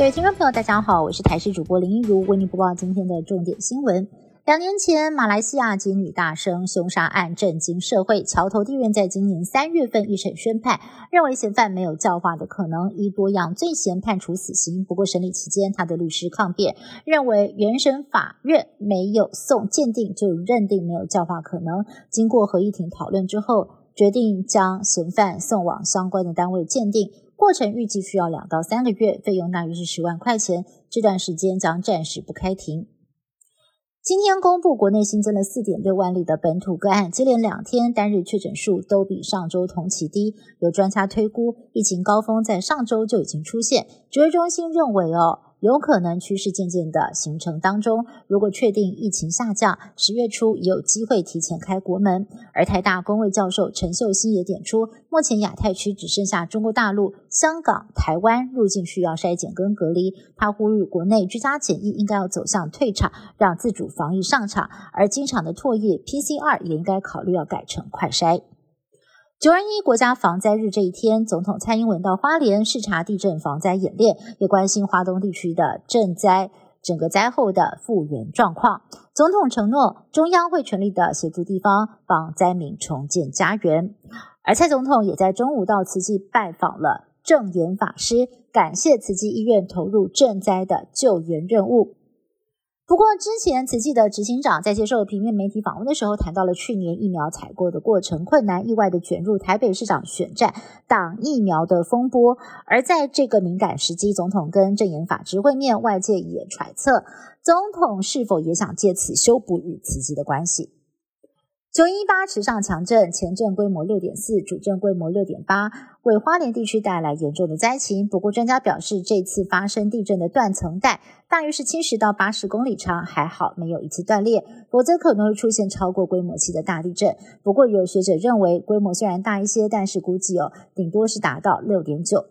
各位听众朋友，大家好，我是台视主播林一如，为您播报今天的重点新闻。两年前，马来西亚警女大生凶杀案震惊社会。桥头地院在今年三月份一审宣判，认为嫌犯没有教化的可能，依多样罪嫌判处死刑。不过审理期间，他的律师抗辩，认为原审法院没有送鉴定就认定没有教化可能。经过合议庭讨论之后，决定将嫌犯送往相关的单位鉴定。过程预计需要两到三个月，费用大约是十万块钱。这段时间将暂时不开庭。今天公布国内新增了四点六万例的本土个案，接连两天单日确诊数都比上周同期低。有专家推估，疫情高峰在上周就已经出现。指挥中心认为，哦。有可能趋势渐渐的形成当中，如果确定疫情下降，十月初也有机会提前开国门。而台大公卫教授陈秀熙也点出，目前亚太区只剩下中国大陆、香港、台湾入境需要筛检跟隔离。他呼吁国内居家检疫应该要走向退场，让自主防疫上场，而机场的唾液 PCR 也应该考虑要改成快筛。九二一国家防灾日这一天，总统蔡英文到花莲视察地震防灾演练，也关心华东地区的震灾整个灾后的复原状况。总统承诺，中央会全力的协助地方帮灾民重建家园。而蔡总统也在中午到慈济拜访了正言法师，感谢慈济医院投入赈灾的救援任务。不过，之前慈济的执行长在接受平面媒体访问的时候，谈到了去年疫苗采购的过程困难，意外的卷入台北市长选战挡疫苗的风波。而在这个敏感时机，总统跟正言法直会面，外界也揣测，总统是否也想借此修补与慈济的关系。九一八池上强震，前震规模六点四，主震规模六点八，为花莲地区带来严重的灾情。不过，专家表示，这次发生地震的断层带大约是七十到八十公里长，还好没有一次断裂，否则可能会出现超过规模期的大地震。不过，有学者认为，规模虽然大一些，但是估计哦，顶多是达到六点九。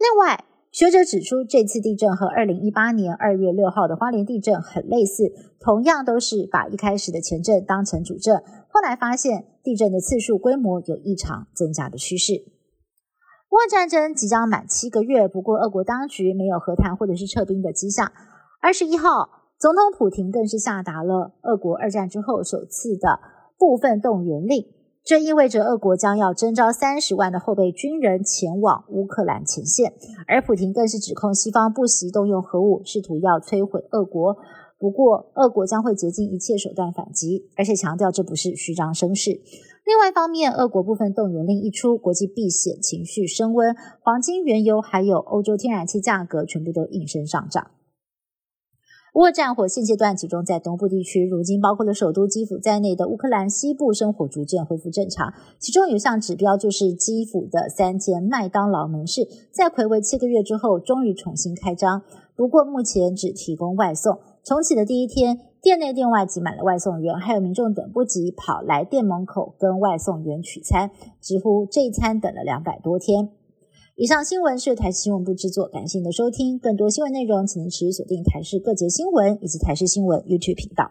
另外，学者指出，这次地震和二零一八年二月六号的花莲地震很类似，同样都是把一开始的前震当成主震，后来发现地震的次数规模有异常增加的趋势。乌俄战争即将满七个月，不过俄国当局没有和谈或者是撤兵的迹象。二十一号，总统普廷更是下达了俄国二战之后首次的部分动员令。这意味着俄国将要征召三十万的后备军人前往乌克兰前线，而普廷更是指控西方不惜动用核武，试图要摧毁俄国。不过，俄国将会竭尽一切手段反击，而且强调这不是虚张声势。另外一方面，俄国部分动员令一出，国际避险情绪升温，黄金、原油还有欧洲天然气价格全部都应声上涨。乌俄战火现阶段集中在东部地区，如今包括了首都基辅在内的乌克兰西部生活逐渐恢复正常。其中有项指标就是基辅的三间麦当劳门市在魁违七个月之后终于重新开张，不过目前只提供外送。重启的第一天，店内店外挤满了外送员，还有民众等不及跑来店门口跟外送员取餐，直呼这一餐等了两百多天。以上新闻是台视新闻部制作，感谢您的收听。更多新闻内容，请您持续锁定台视各节新闻以及台视新闻 YouTube 频道。